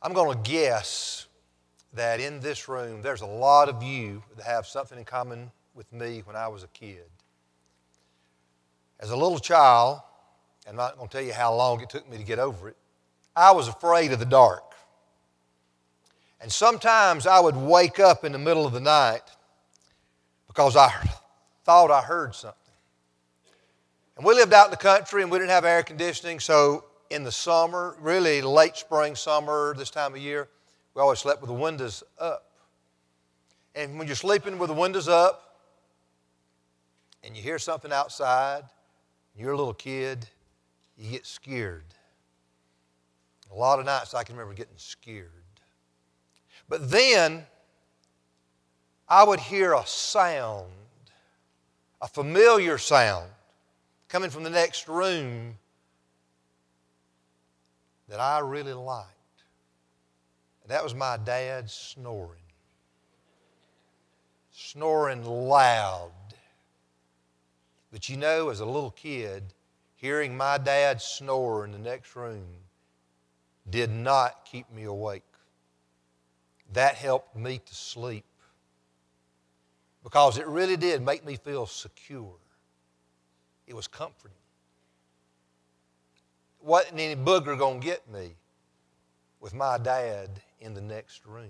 I'm going to guess that in this room there's a lot of you that have something in common with me when I was a kid. As a little child, I'm not going to tell you how long it took me to get over it, I was afraid of the dark. And sometimes I would wake up in the middle of the night because I thought I heard something. And we lived out in the country and we didn't have air conditioning, so in the summer, really late spring, summer, this time of year, we always slept with the windows up. And when you're sleeping with the windows up and you hear something outside, you're a little kid, you get scared. A lot of nights I can remember getting scared. But then I would hear a sound, a familiar sound, coming from the next room that I really liked. That was my dad snoring. Snoring loud. But you know, as a little kid, hearing my dad snore in the next room did not keep me awake. That helped me to sleep because it really did make me feel secure. It was comforting wasn't any booger going to get me with my dad in the next room.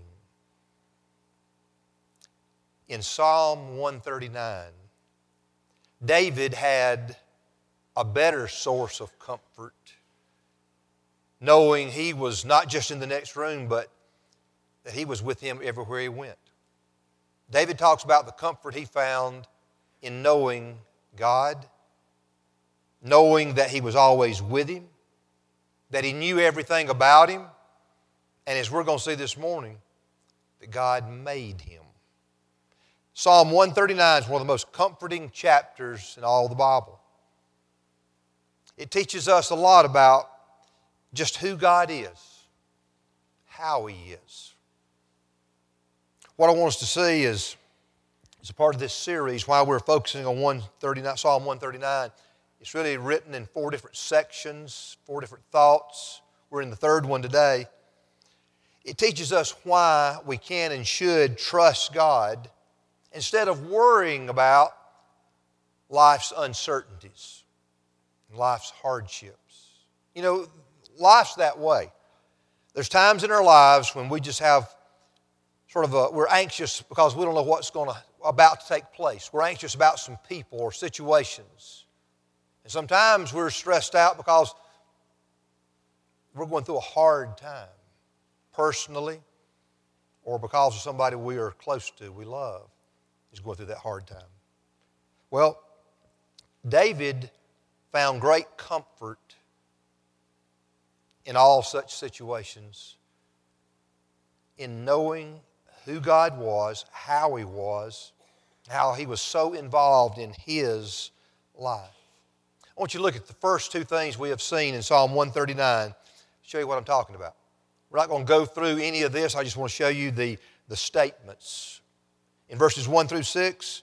In Psalm 139, David had a better source of comfort, knowing he was not just in the next room, but that he was with him everywhere he went. David talks about the comfort he found in knowing God, knowing that he was always with him, that he knew everything about him, and as we're going to see this morning, that God made him. Psalm 139 is one of the most comforting chapters in all the Bible. It teaches us a lot about just who God is, how He is. What I want us to see is, as a part of this series, why we're focusing on 139, Psalm 139, it's really written in four different sections, four different thoughts. We're in the third one today. It teaches us why we can and should trust God instead of worrying about life's uncertainties, life's hardships. You know, life's that way. There's times in our lives when we just have sort of a, we're anxious because we don't know what's going to about to take place. We're anxious about some people or situations. And sometimes we're stressed out because we're going through a hard time, personally, or because of somebody we are close to, we love, is going through that hard time. Well, David found great comfort in all such situations in knowing who God was, how He was, how He was so involved in His life. I want you to look at the first two things we have seen in Psalm 139. Show you what I'm talking about. We're not going to go through any of this. I just want to show you the, the statements. In verses 1 through 6,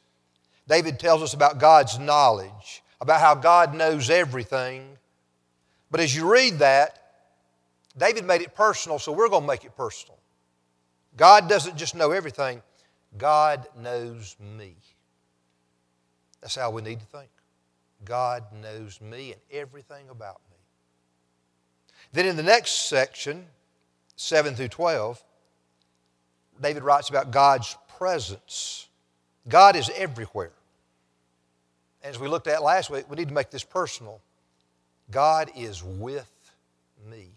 David tells us about God's knowledge, about how God knows everything. But as you read that, David made it personal, so we're going to make it personal. God doesn't just know everything, God knows me. That's how we need to think. God knows me and everything about me. Then in the next section, 7 through 12, David writes about God's presence. God is everywhere. And As we looked at last week, we need to make this personal. God is with me,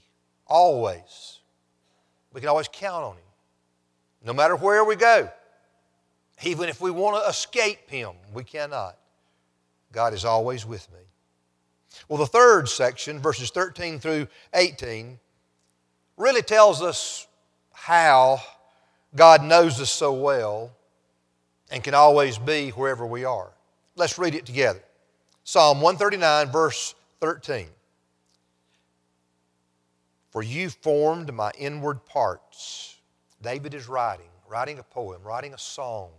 always. We can always count on Him, no matter where we go. Even if we want to escape Him, we cannot. God is always with me. Well, the third section, verses 13 through 18, really tells us how God knows us so well and can always be wherever we are. Let's read it together. Psalm 139, verse 13. For you formed my inward parts. David is writing, writing a poem, writing a song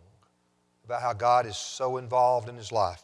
about how God is so involved in his life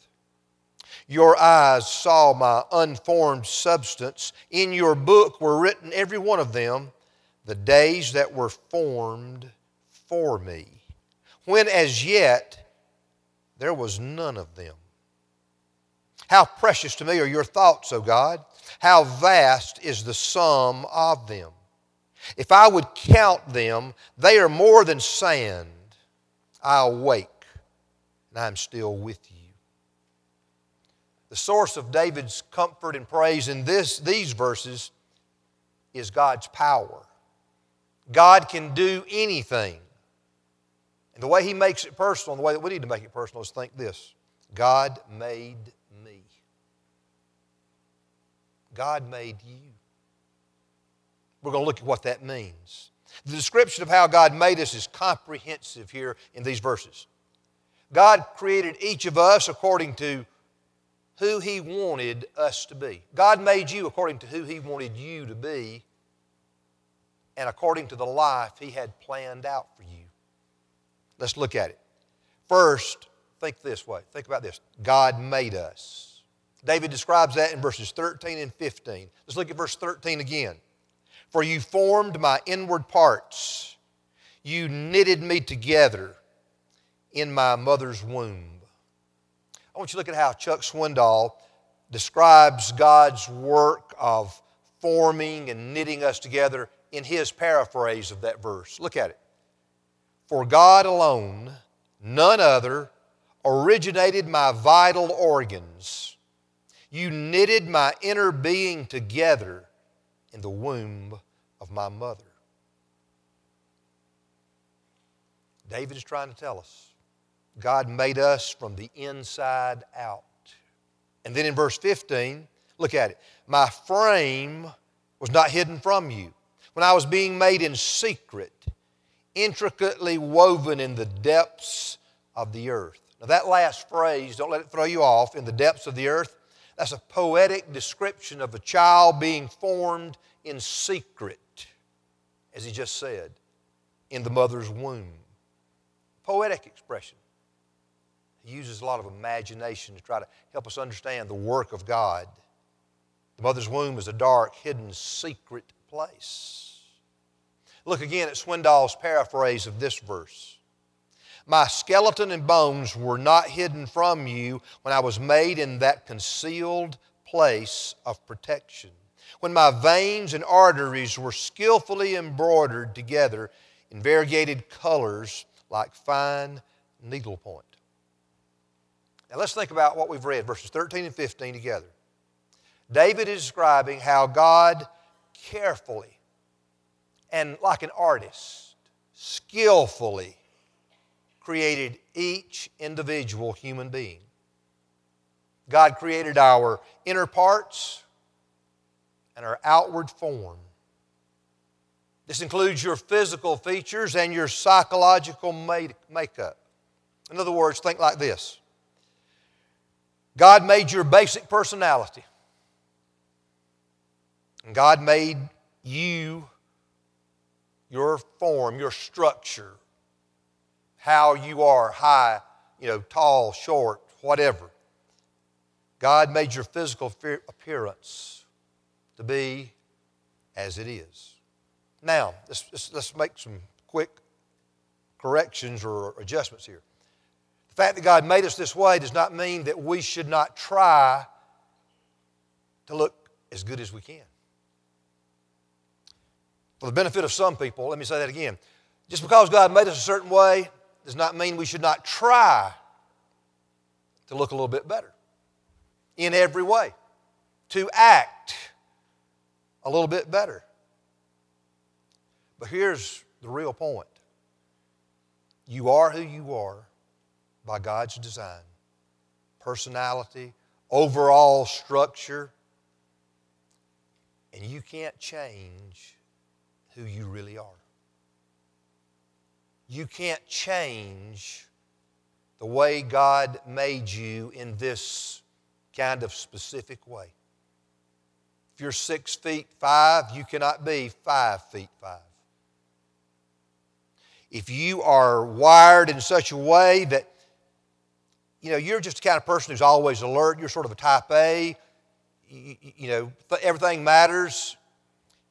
Your eyes saw my unformed substance. In your book were written, every one of them, the days that were formed for me, when as yet there was none of them. How precious to me are your thoughts, O God! How vast is the sum of them! If I would count them, they are more than sand. I awake, and I am still with you. The source of David's comfort and praise in this, these verses is God's power. God can do anything. And the way He makes it personal, and the way that we need to make it personal, is think this God made me. God made you. We're going to look at what that means. The description of how God made us is comprehensive here in these verses. God created each of us according to who He wanted us to be. God made you according to who He wanted you to be and according to the life He had planned out for you. Let's look at it. First, think this way. Think about this. God made us. David describes that in verses 13 and 15. Let's look at verse 13 again. For you formed my inward parts, you knitted me together in my mother's womb. Want you to look at how Chuck Swindoll describes God's work of forming and knitting us together in his paraphrase of that verse. Look at it. For God alone, none other, originated my vital organs. You knitted my inner being together in the womb of my mother. David is trying to tell us God made us from the inside out. And then in verse 15, look at it. My frame was not hidden from you when I was being made in secret, intricately woven in the depths of the earth. Now, that last phrase, don't let it throw you off, in the depths of the earth, that's a poetic description of a child being formed in secret, as he just said, in the mother's womb. Poetic expression. He uses a lot of imagination to try to help us understand the work of God. The mother's womb is a dark, hidden, secret place. Look again at Swindoll's paraphrase of this verse. My skeleton and bones were not hidden from you when I was made in that concealed place of protection. When my veins and arteries were skillfully embroidered together in variegated colors like fine needlepoint. Now let's think about what we've read, verses 13 and 15 together. David is describing how God carefully and like an artist, skillfully created each individual human being. God created our inner parts and our outward form. This includes your physical features and your psychological make- makeup. In other words, think like this God made your basic personality. And God made you, your form, your structure, how you are, high, you know, tall, short, whatever. God made your physical appearance to be as it is. Now, let's, let's, let's make some quick corrections or adjustments here. The fact that God made us this way does not mean that we should not try to look as good as we can. For the benefit of some people, let me say that again. Just because God made us a certain way does not mean we should not try to look a little bit better in every way, to act a little bit better. But here's the real point you are who you are by God's design personality, overall structure, and you can't change who you really are. You can't change the way God made you in this kind of specific way. If you're six feet five, you cannot be five feet five. If you are wired in such a way that you know you're just the kind of person who's always alert, you're sort of a type A, you, you know, everything matters.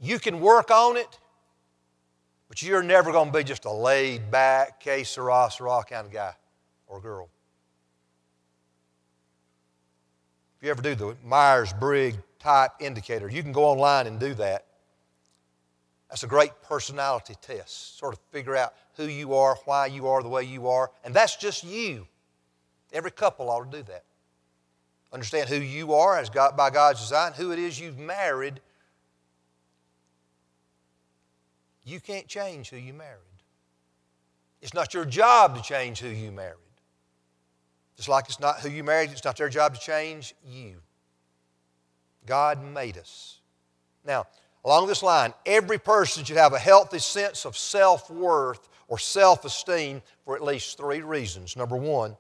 You can work on it, but you're never going to be just a laid back, que sera, sera kind of guy or girl. If you ever do the Myers Briggs type indicator, you can go online and do that. That's a great personality test. Sort of figure out who you are, why you are the way you are, and that's just you. Every couple ought to do that. Understand who you are as God, by God's design, who it is you've married. You can't change who you married. It's not your job to change who you married. Just like it's not who you married, it's not their job to change you. God made us. Now, along this line, every person should have a healthy sense of self worth or self esteem for at least three reasons. Number one,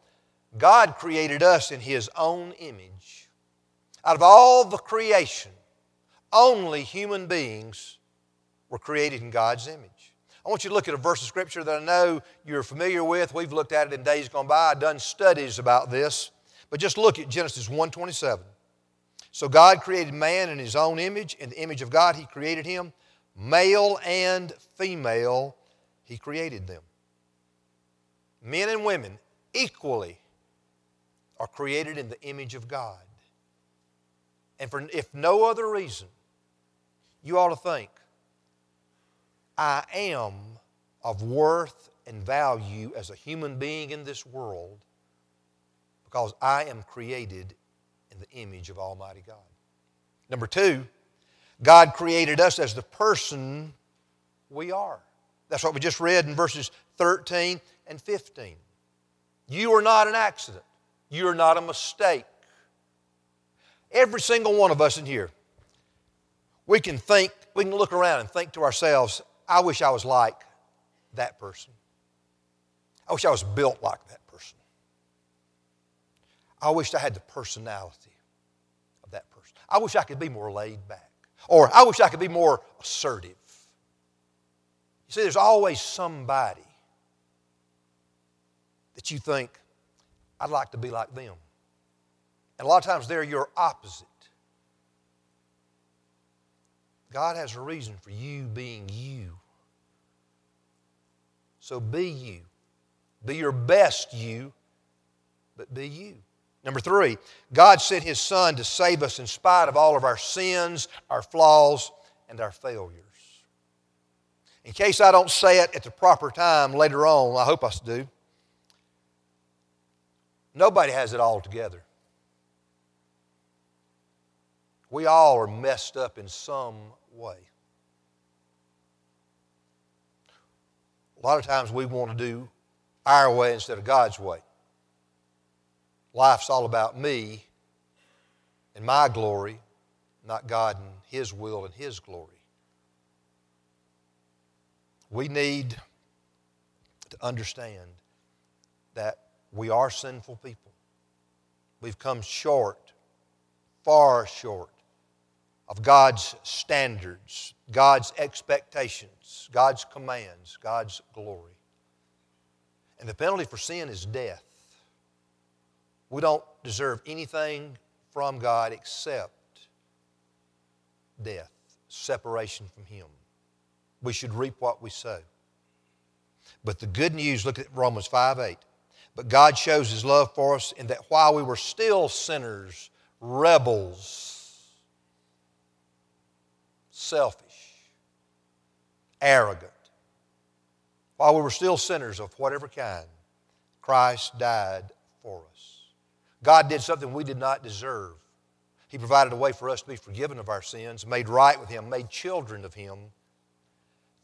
God created us in His own image. Out of all the creation, only human beings were created in God's image. I want you to look at a verse of Scripture that I know you're familiar with. We've looked at it in days gone by. I've done studies about this. But just look at Genesis 1.27. So God created man in His own image. In the image of God, He created him. Male and female, He created them. Men and women equally are created in the image of God. And for, if no other reason, you ought to think, I am of worth and value as a human being in this world because I am created in the image of Almighty God. Number two, God created us as the person we are. That's what we just read in verses 13 and 15. You are not an accident. You're not a mistake. Every single one of us in here, we can think, we can look around and think to ourselves, I wish I was like that person. I wish I was built like that person. I wish I had the personality of that person. I wish I could be more laid back. Or I wish I could be more assertive. You see, there's always somebody that you think, I'd like to be like them. And a lot of times they're your opposite. God has a reason for you being you. So be you. Be your best you, but be you. Number three, God sent His Son to save us in spite of all of our sins, our flaws, and our failures. In case I don't say it at the proper time later on, I hope I do. Nobody has it all together. We all are messed up in some way. A lot of times we want to do our way instead of God's way. Life's all about me and my glory, not God and His will and His glory. We need to understand that we are sinful people. We've come short, far short of God's standards, God's expectations, God's commands, God's glory. And the penalty for sin is death. We don't deserve anything from God except death, separation from Him. We should reap what we sow. But the good news, look at Romans 5 8. But God shows His love for us in that while we were still sinners, rebels, selfish, arrogant, while we were still sinners of whatever kind, Christ died for us. God did something we did not deserve. He provided a way for us to be forgiven of our sins, made right with Him, made children of Him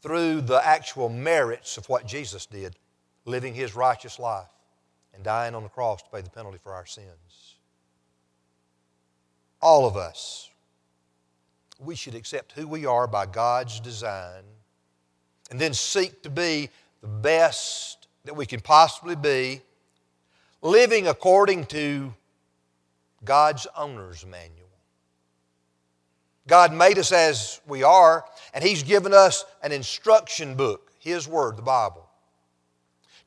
through the actual merits of what Jesus did, living His righteous life and dying on the cross to pay the penalty for our sins. All of us, we should accept who we are by God's design and then seek to be the best that we can possibly be, living according to God's owner's manual. God made us as we are, and He's given us an instruction book, His Word, the Bible,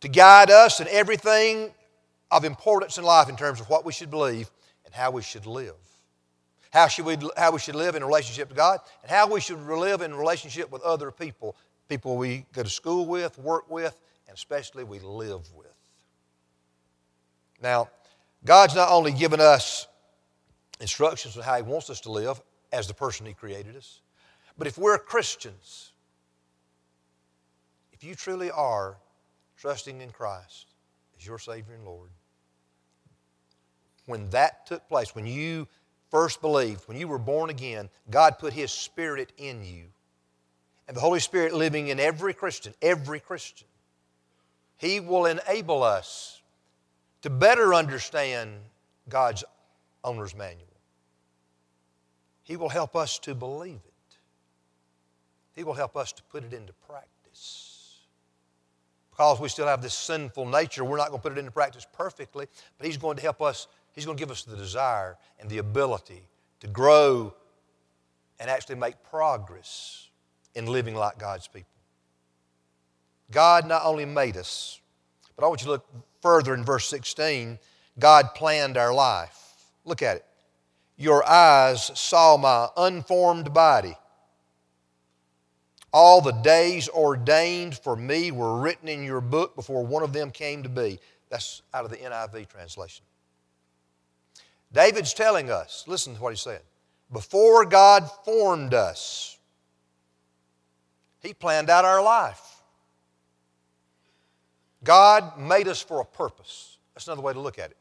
to guide us in everything of importance in life in terms of what we should believe and how we should live. How, should we, how we should live in relationship to God, and how we should live in relationship with other people, people we go to school with, work with, and especially we live with. Now, God's not only given us instructions on how He wants us to live as the person He created us, but if we're Christians, if you truly are trusting in Christ as your Savior and Lord, when that took place, when you first believed, when you were born again, God put His Spirit in you. And the Holy Spirit living in every Christian, every Christian, He will enable us to better understand God's owner's manual. He will help us to believe it. He will help us to put it into practice. Because we still have this sinful nature, we're not going to put it into practice perfectly, but He's going to help us, He's going to give us the desire and the ability to grow and actually make progress in living like God's people. God not only made us, but I want you to look further in verse 16. God planned our life. Look at it. Your eyes saw my unformed body. All the days ordained for me were written in your book before one of them came to be. That's out of the NIV translation. David's telling us, listen to what he said. Before God formed us, He planned out our life. God made us for a purpose. That's another way to look at it.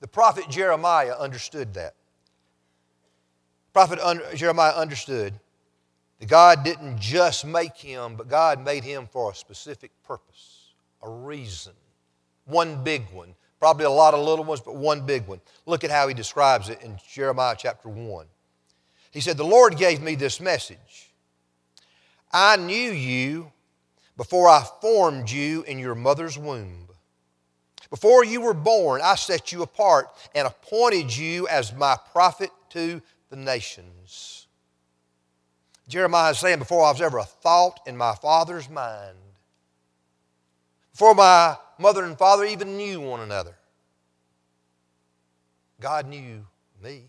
The prophet Jeremiah understood that. Prophet Jeremiah understood that God didn't just make him, but God made him for a specific purpose, a reason, one big one. Probably a lot of little ones, but one big one. Look at how he describes it in Jeremiah chapter 1. He said, The Lord gave me this message. I knew you before I formed you in your mother's womb. Before you were born, I set you apart and appointed you as my prophet to the nations. Jeremiah is saying, Before I was ever a thought in my father's mind, before my mother and father even knew one another. God knew me.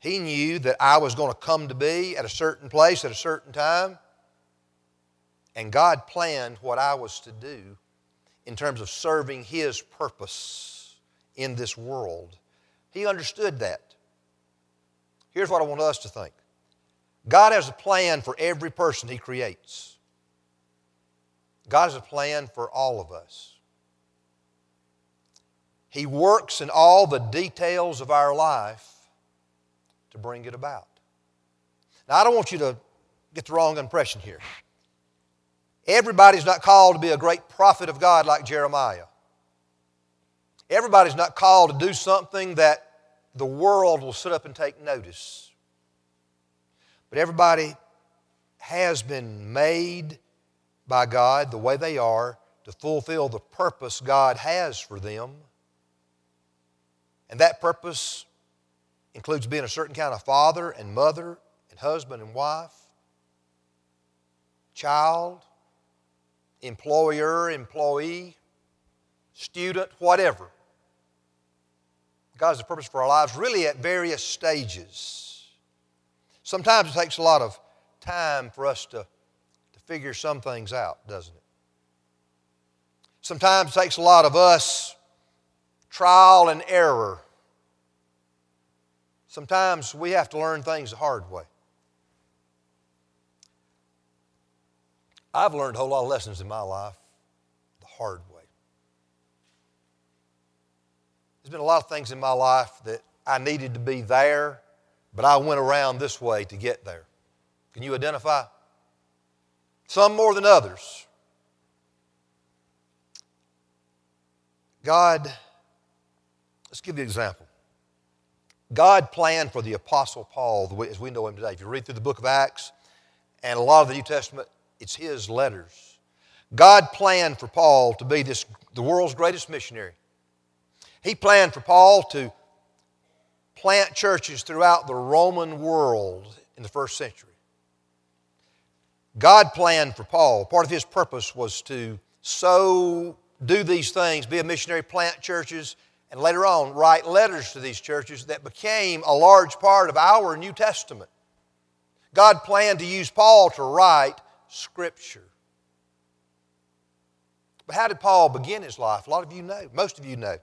He knew that I was going to come to be at a certain place at a certain time. And God planned what I was to do in terms of serving His purpose in this world. He understood that. Here's what I want us to think God has a plan for every person He creates. God has a plan for all of us. He works in all the details of our life to bring it about. Now, I don't want you to get the wrong impression here. Everybody's not called to be a great prophet of God like Jeremiah. Everybody's not called to do something that the world will sit up and take notice. But everybody has been made by God the way they are to fulfill the purpose God has for them. And that purpose includes being a certain kind of father and mother and husband and wife, child, employer, employee, student, whatever. God has a purpose for our lives really at various stages. Sometimes it takes a lot of time for us to figure some things out, doesn't it? Sometimes it takes a lot of us trial and error. Sometimes we have to learn things the hard way. I've learned a whole lot of lessons in my life the hard way. There's been a lot of things in my life that I needed to be there, but I went around this way to get there. Can you identify? Some more than others. God, let's give you an example. God planned for the Apostle Paul as we know him today. If you read through the book of Acts and a lot of the New Testament, it's his letters. God planned for Paul to be this, the world's greatest missionary. He planned for Paul to plant churches throughout the Roman world in the first century. God planned for Paul, part of his purpose was to so do these things, be a missionary, plant churches, and later on write letters to these churches that became a large part of our New Testament. God planned to use Paul to write Scripture. But how did Paul begin his life? A lot of you know, most of you know.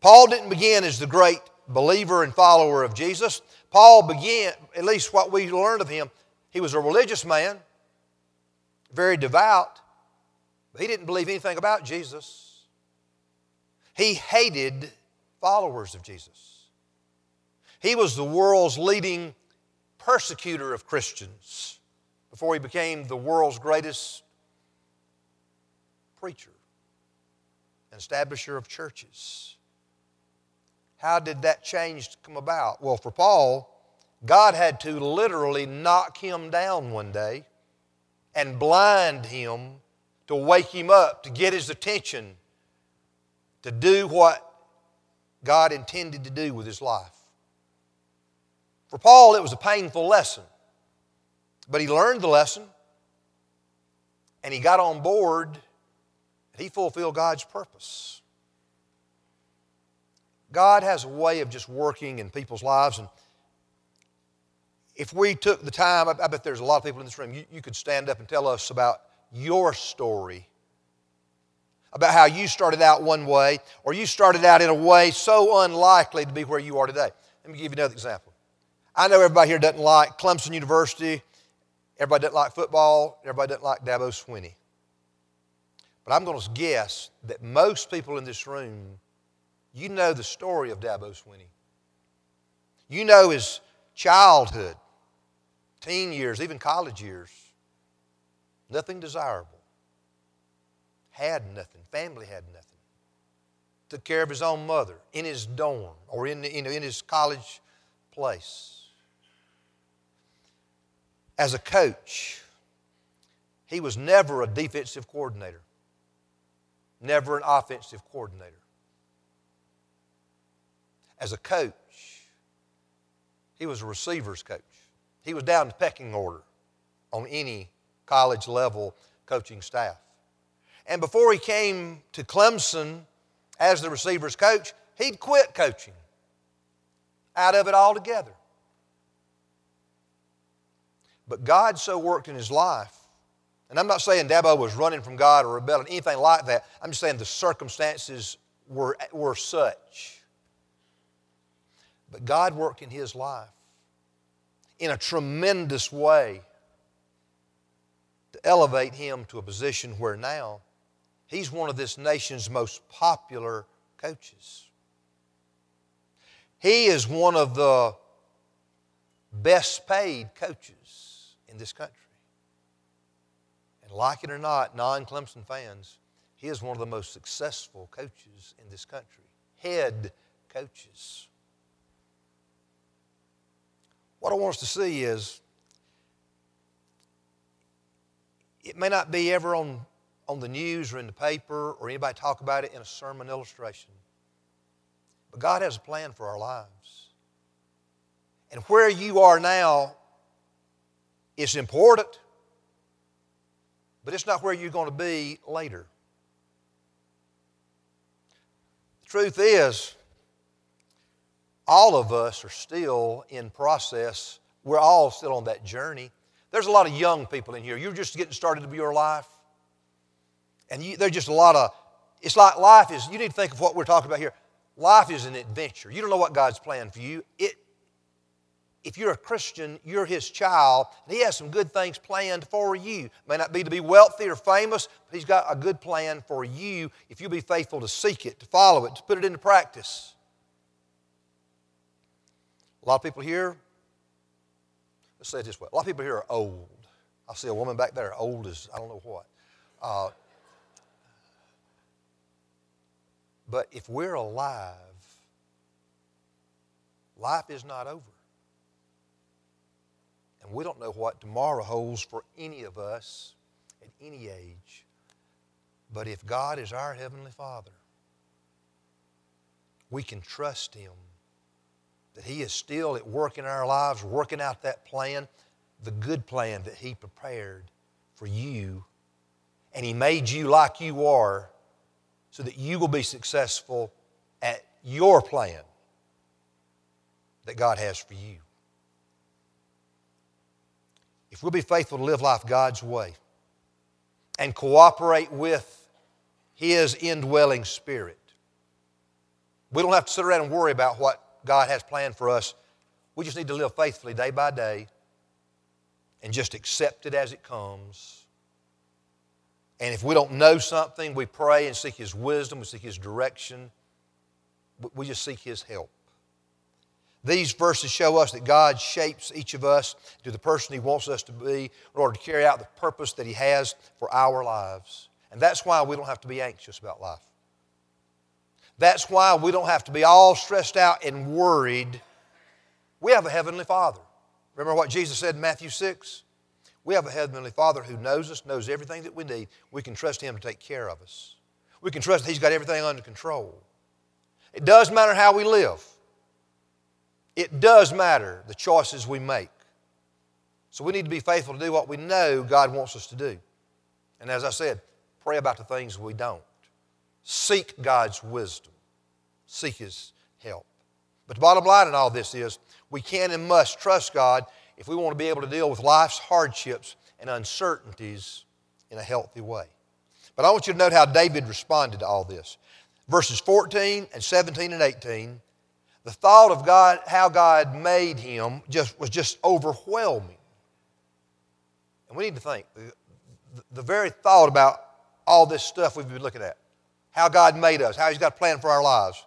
Paul didn't begin as the great believer and follower of Jesus. Paul began, at least what we learned of him, he was a religious man, very devout, but he didn't believe anything about Jesus. He hated followers of Jesus. He was the world's leading persecutor of Christians before he became the world's greatest preacher and establisher of churches. How did that change come about? Well, for Paul, God had to literally knock him down one day and blind him to wake him up, to get his attention, to do what God intended to do with his life. For Paul, it was a painful lesson, but he learned the lesson and he got on board. He fulfilled God's purpose. God has a way of just working in people's lives. And if we took the time, I, bet there's a lot of people in this room, you, you could stand up and tell us about your story, about how you started out one way, or you started out in a way so unlikely to be where you are today. Let me give you another example. I know everybody here doesn't like Clemson University, everybody doesn't like football, everybody doesn't like Dabo Swinney. But I'm going to guess that most people in this room you know the story of Dabo Swinney. You know his childhood, teen years, even college years. Nothing desirable. Had nothing. Family had nothing. Took care of his own mother in his dorm or in, in, in his college place. As a coach, he was never a defensive coordinator, never an offensive coordinator as a coach, he was a receivers coach. He was down the pecking order on any college level coaching staff. And before he came to Clemson as the receivers coach, he'd quit coaching out of it altogether. But God so worked in his life. And I'm not saying Dabo was running from God or rebelling, anything like that. I'm just saying the circumstances were, were such but God worked in his life in a tremendous way to elevate him to a position where now he's one of this nation's most popular coaches. He is one of the best paid coaches in this country. And like it or not, non Clemson fans, he is one of the most successful coaches in this country, head coaches. What I want us to see is it may not be ever on, on the news or in the paper or anybody talk about it in a sermon illustration. But God has a plan for our lives. And where you are now is important, but it's not where you're going to be later. The truth is, all of us are still in process. We're all still on that journey. There's a lot of young people in here. You're just getting started to your life. And you, there's just a lot of, it's like life is, you need to think of what we're talking about here. Life is an adventure. You don't know what God's planned for you. It, if you're a Christian, you're His child, and He has some good things planned for you. May not be to be wealthy or famous, but He's got a good plan for you if you'll be faithful to seek it, to follow it, to put it into practice. A lot of people here, let's say it this way a lot of people here are old. I see a woman back there, old as I don't know what. Uh, but if we're alive, life is not over. And we don't know what tomorrow holds for any of us. at any age. But if God is our Heavenly Father, we can trust Him that He is still at work in our lives, working out that plan, the good plan that He prepared for you. And He made you like you are so that you will be successful at your plan that God has for you. If we'll be faithful to live life God's way and cooperate with His indwelling Spirit, we don't have to sit around and worry about what God has planned for us. We just need to live faithfully day by day and just accept it as it comes. And if we don't know something, we pray and seek His wisdom, we seek His direction, we just seek His help. These verses show us that God shapes each of us to the person He wants us to be in order to carry out the purpose that He has for our lives. And that's why we don't have to be anxious about life. That's why we don't have to be all stressed out and worried. We have a Heavenly Father. Remember what Jesus said in Matthew 6? We have a Heavenly Father who knows us, knows everything that we need. We can trust Him to take care of us. We can trust that He's got everything under control. It does matter how we live. It does matter the choices we make. So we need to be faithful to do what we know God wants us to do. And as I said, pray about the things we don't. Seek God's wisdom, seek His help. But the bottom line in all this is we can and must trust God if we want to be able to deal with life's hardships and uncertainties in a healthy way. But I want you to note how David responded to all this. Verses 14 and 17 and 18, the thought of God, how God made him, just, was just overwhelming. And we need to think the, the very thought about all this stuff we've been looking at how God made us, how He's got a plan for our lives.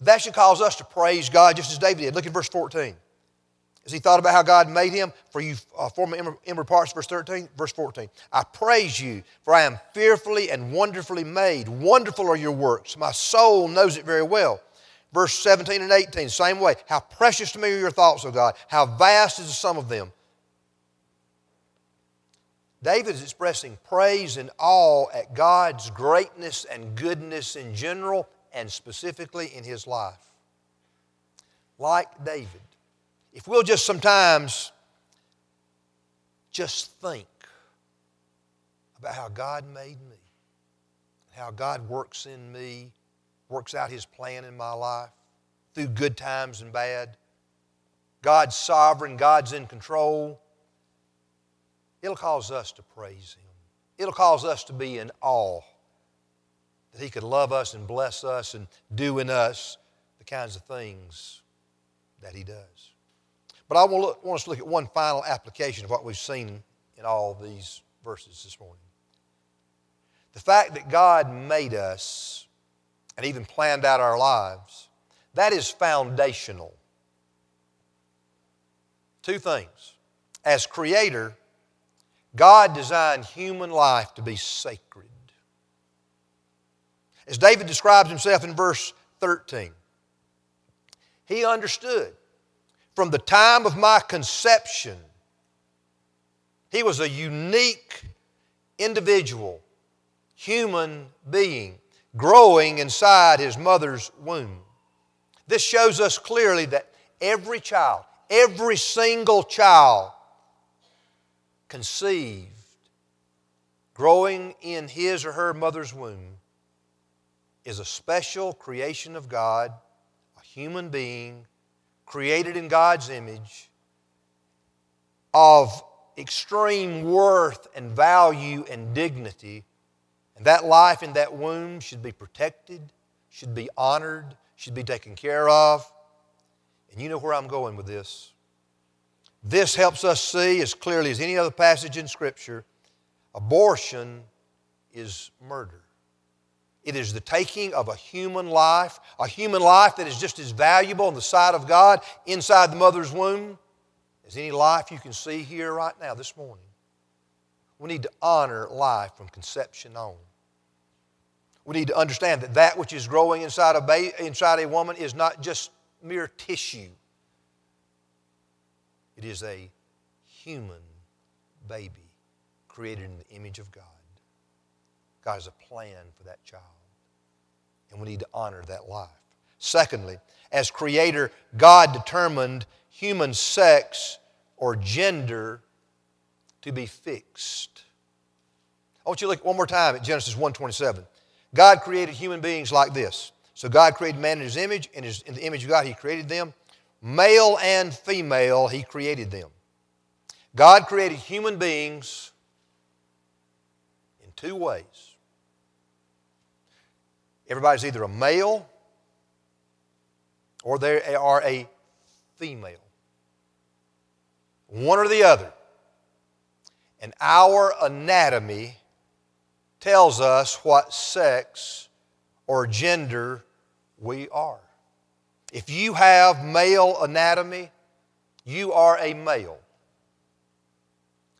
That should cause us to praise God just as David did. Look at verse 14. As he thought about how God made him, for you uh, former inward parts, verse 13, verse 14. I praise you, for I am fearfully and wonderfully made. Wonderful are your works. My soul knows it very well. Verse 17 and 18, same way. How precious to me are your thoughts, O God. How vast is the sum of them. David is expressing praise and awe at God's greatness and goodness in general and specifically in his life. Like David, if we'll just sometimes just think about how God made me, how God works in me, works out his plan in my life through good times and bad. God's sovereign, God's in control. It'll cause us to praise Him. It'll cause us to be in awe that He could love us and bless us and do in us the kinds of things that He does. But I want us to look at one final application of what we've seen in all these verses this morning. The fact that God made us and even planned out our lives, that is foundational. Two things. As Creator, God designed human life to be sacred. As David describes himself in verse 13, he understood from the time of my conception, he was a unique individual, human being, growing inside his mother's womb. This shows us clearly that every child, every single child, conceived, growing in his or her mother's womb, is a special creation of God, a human being created in God's image, of extreme worth and value and dignity. And that life in that womb should be protected, should be honored, should be taken care of. And you know where I'm going with this. This helps us see, as clearly as any other passage in Scripture, abortion is murder. It is the taking of a human life, a human life that is just as valuable in the sight of God inside the mother's womb as any life you can see here right now this morning. We need to honor life from conception on. We need to understand that that which is growing inside a, ba- inside a woman is not just mere tissue. It is a human baby created in the image of God. God has a plan for that child. And we need to honor that life. Secondly, as creator, God determined human sex or gender to be fixed. I want you to look one more time at Genesis 1:27. God created human beings like this. So God created man in his image, his, in the image of God he created them. Male and female, he created them. God created human beings in two ways. Everybody's either a male or they are a female. One or the other. And our anatomy tells us what sex or gender we are. If you have male anatomy, you are a male.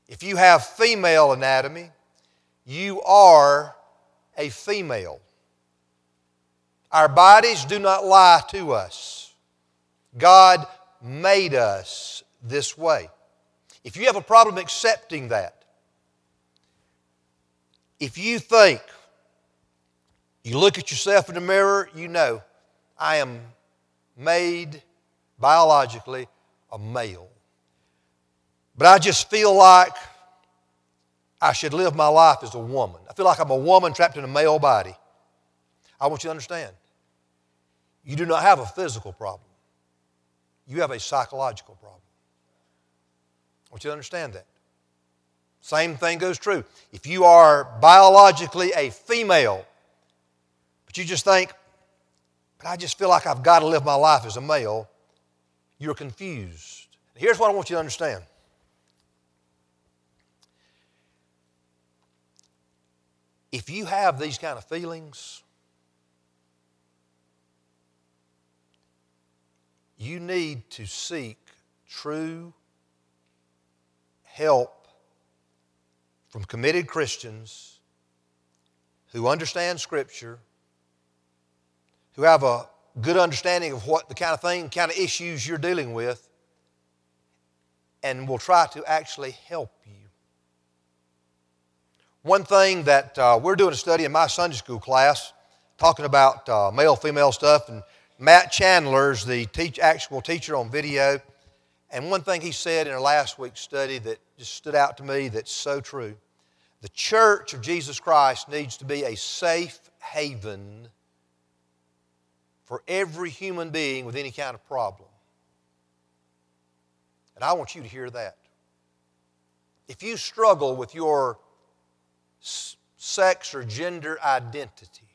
If you have female anatomy, you are a female. Our bodies do not lie to us. God made us this way. If you have a problem accepting that, if you think, you look at yourself in the mirror, you know, I am made biologically a male. But I just feel like I should live my life as a woman. I feel like I'm a woman trapped in a male body. I want you to understand you do not have a physical problem, you have a psychological problem. I want you to understand that. Same thing goes true. If you are biologically a female, but you just think, but I just feel like I've got to live my life as a male, you're confused. Here's what I want you to understand. If you have these kind of feelings, you need to seek true help from committed Christians who understand Scripture, who have a good understanding of what the kind of thing, kind of issues you're dealing with, and will try to actually help you. One thing that uh, we're doing a study in my Sunday school class, talking about uh, male female stuff, and Matt Chandler's the teach, actual teacher on video. And one thing he said in our last week's study that just stood out to me that's so true. The church of Jesus Christ needs to be a safe haven for every human being with any kind of problem. And I want you to hear that. If you struggle with your sex or gender identity,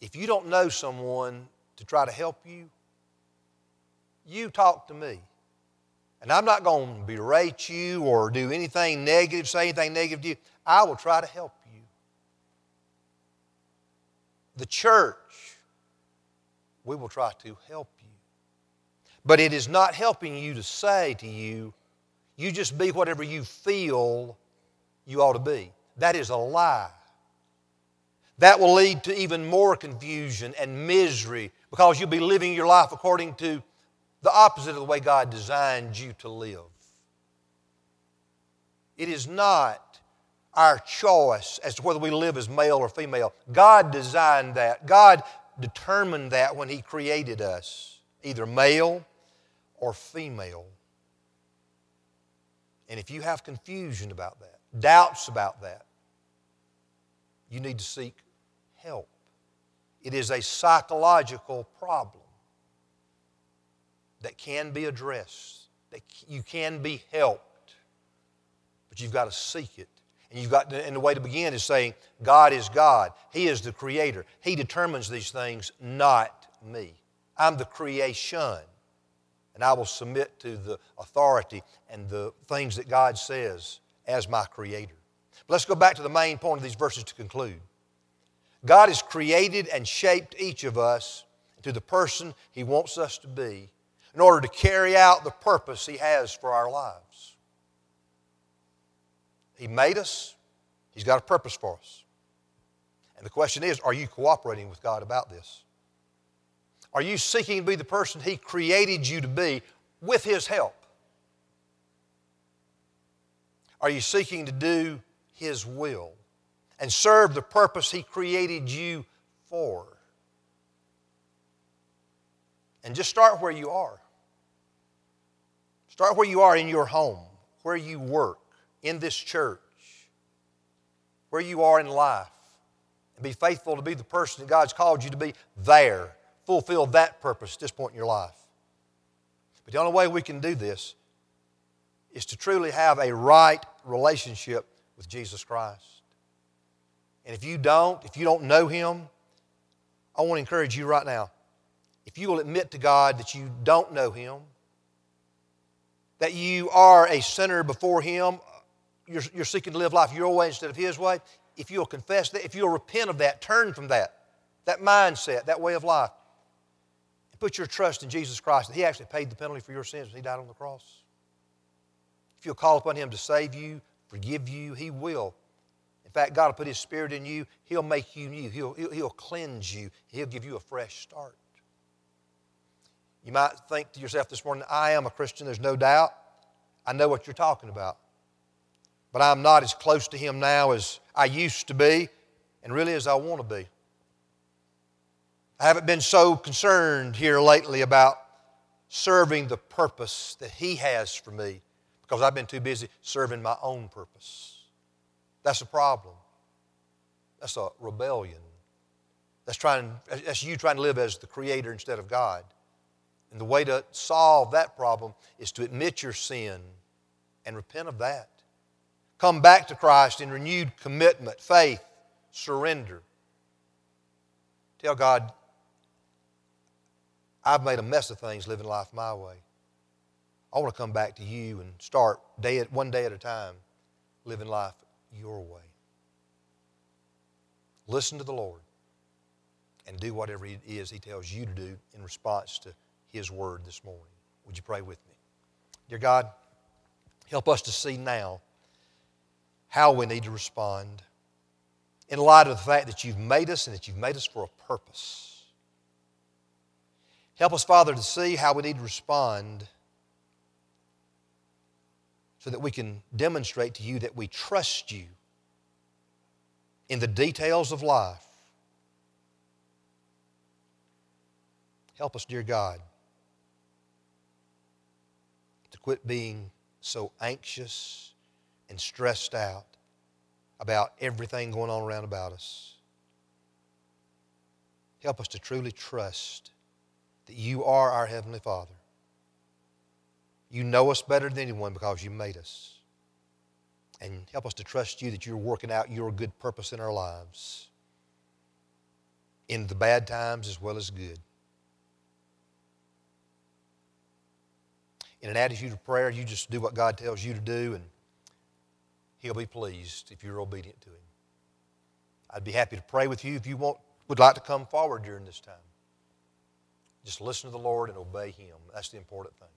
if you don't know someone to try to help you, you talk to me. And I'm not going to berate you or do anything negative, say anything negative to you. I will try to help. The church, we will try to help you. But it is not helping you to say to you, you just be whatever you feel you ought to be. That is a lie. That will lead to even more confusion and misery because you'll be living your life according to the opposite of the way God designed you to live. It is not our choice as to whether we live as male or female. God designed that. God determined that when He created us, either male or female. And if you have confusion about that, doubts about that, you need to seek help. It is a psychological problem that can be addressed, that you can be helped, but you've got to seek it. And you've got to, and the way to begin is saying, God is God. He is the creator. He determines these things, not me. I'm the creation. And I will submit to the authority and the things that God says as my creator. But let's go back to the main point of these verses to conclude. God has created and shaped each of us to the person He wants us to be in order to carry out the purpose He has for our lives. He made us, He's got a purpose for us. And the question is are you cooperating with God about this? Are you seeking to be the person He created you to be with His help? Are you seeking to do His will and serve the purpose He created you for? And just start where you are. Start where you are in your home, where you work, in this church, where you are in life. And be faithful to be the person that God's called you to be there. Fulfill that purpose at this point in your life. But the only way we can do this is to truly have a right relationship with Jesus Christ. And if you don't, if you don't know Him, I want to encourage you right now. If you will admit to God that you don't know Him, that you are a sinner before Him, you're, you're seeking to live life your way instead of His way, if you'll confess that, if you'll repent of that, turn from that, that mindset, that way of life, and put your trust in Jesus Christ, that He actually paid the penalty for your sins when He died on the cross. If you'll call upon Him to save you, forgive you, He will. In fact, God will put His Spirit in you. He'll make you new. He'll, he'll, he'll cleanse you. He'll give you a fresh start. You might think to yourself this morning, I am a Christian, there's no doubt. I know what you're talking about. But I'm not as close to Him now as I used to be, and really as I want to be. I haven't been so concerned here lately about serving the purpose that He has for me because I've been too busy serving my own purpose. That's a problem. That's a rebellion. That's, trying, that's you trying to live as the Creator instead of God. And the way to solve that problem is to admit your sin and repent of that. Come back to Christ in renewed commitment, faith, surrender. Tell God, I've made a mess of things living life my way. I want to come back to you and start day at, one day at a time living life your way. Listen to the Lord and do whatever it is He tells you to do in response to his word this morning. Would you pray with me? Dear God, help us to see now how we need to respond in light of the fact that you've made us and that you've made us for a purpose. Help us, Father, to see how we need to respond so that we can demonstrate to you that we trust you in the details of life. Help us, dear God, to quit being so anxious and stressed out about everything going on around about us. Help us to truly trust that you are our Heavenly Father. You know us better than anyone because you made us. And help us to trust you that you're working out your good purpose in our lives, in the bad times as well as good. in an attitude of prayer, you just do what God tells you to do, and He'll be pleased if you're obedient to Him. I'd be happy to pray with you if you want, would like to come forward during this time. Just listen to the Lord and obey Him. That's the important thing.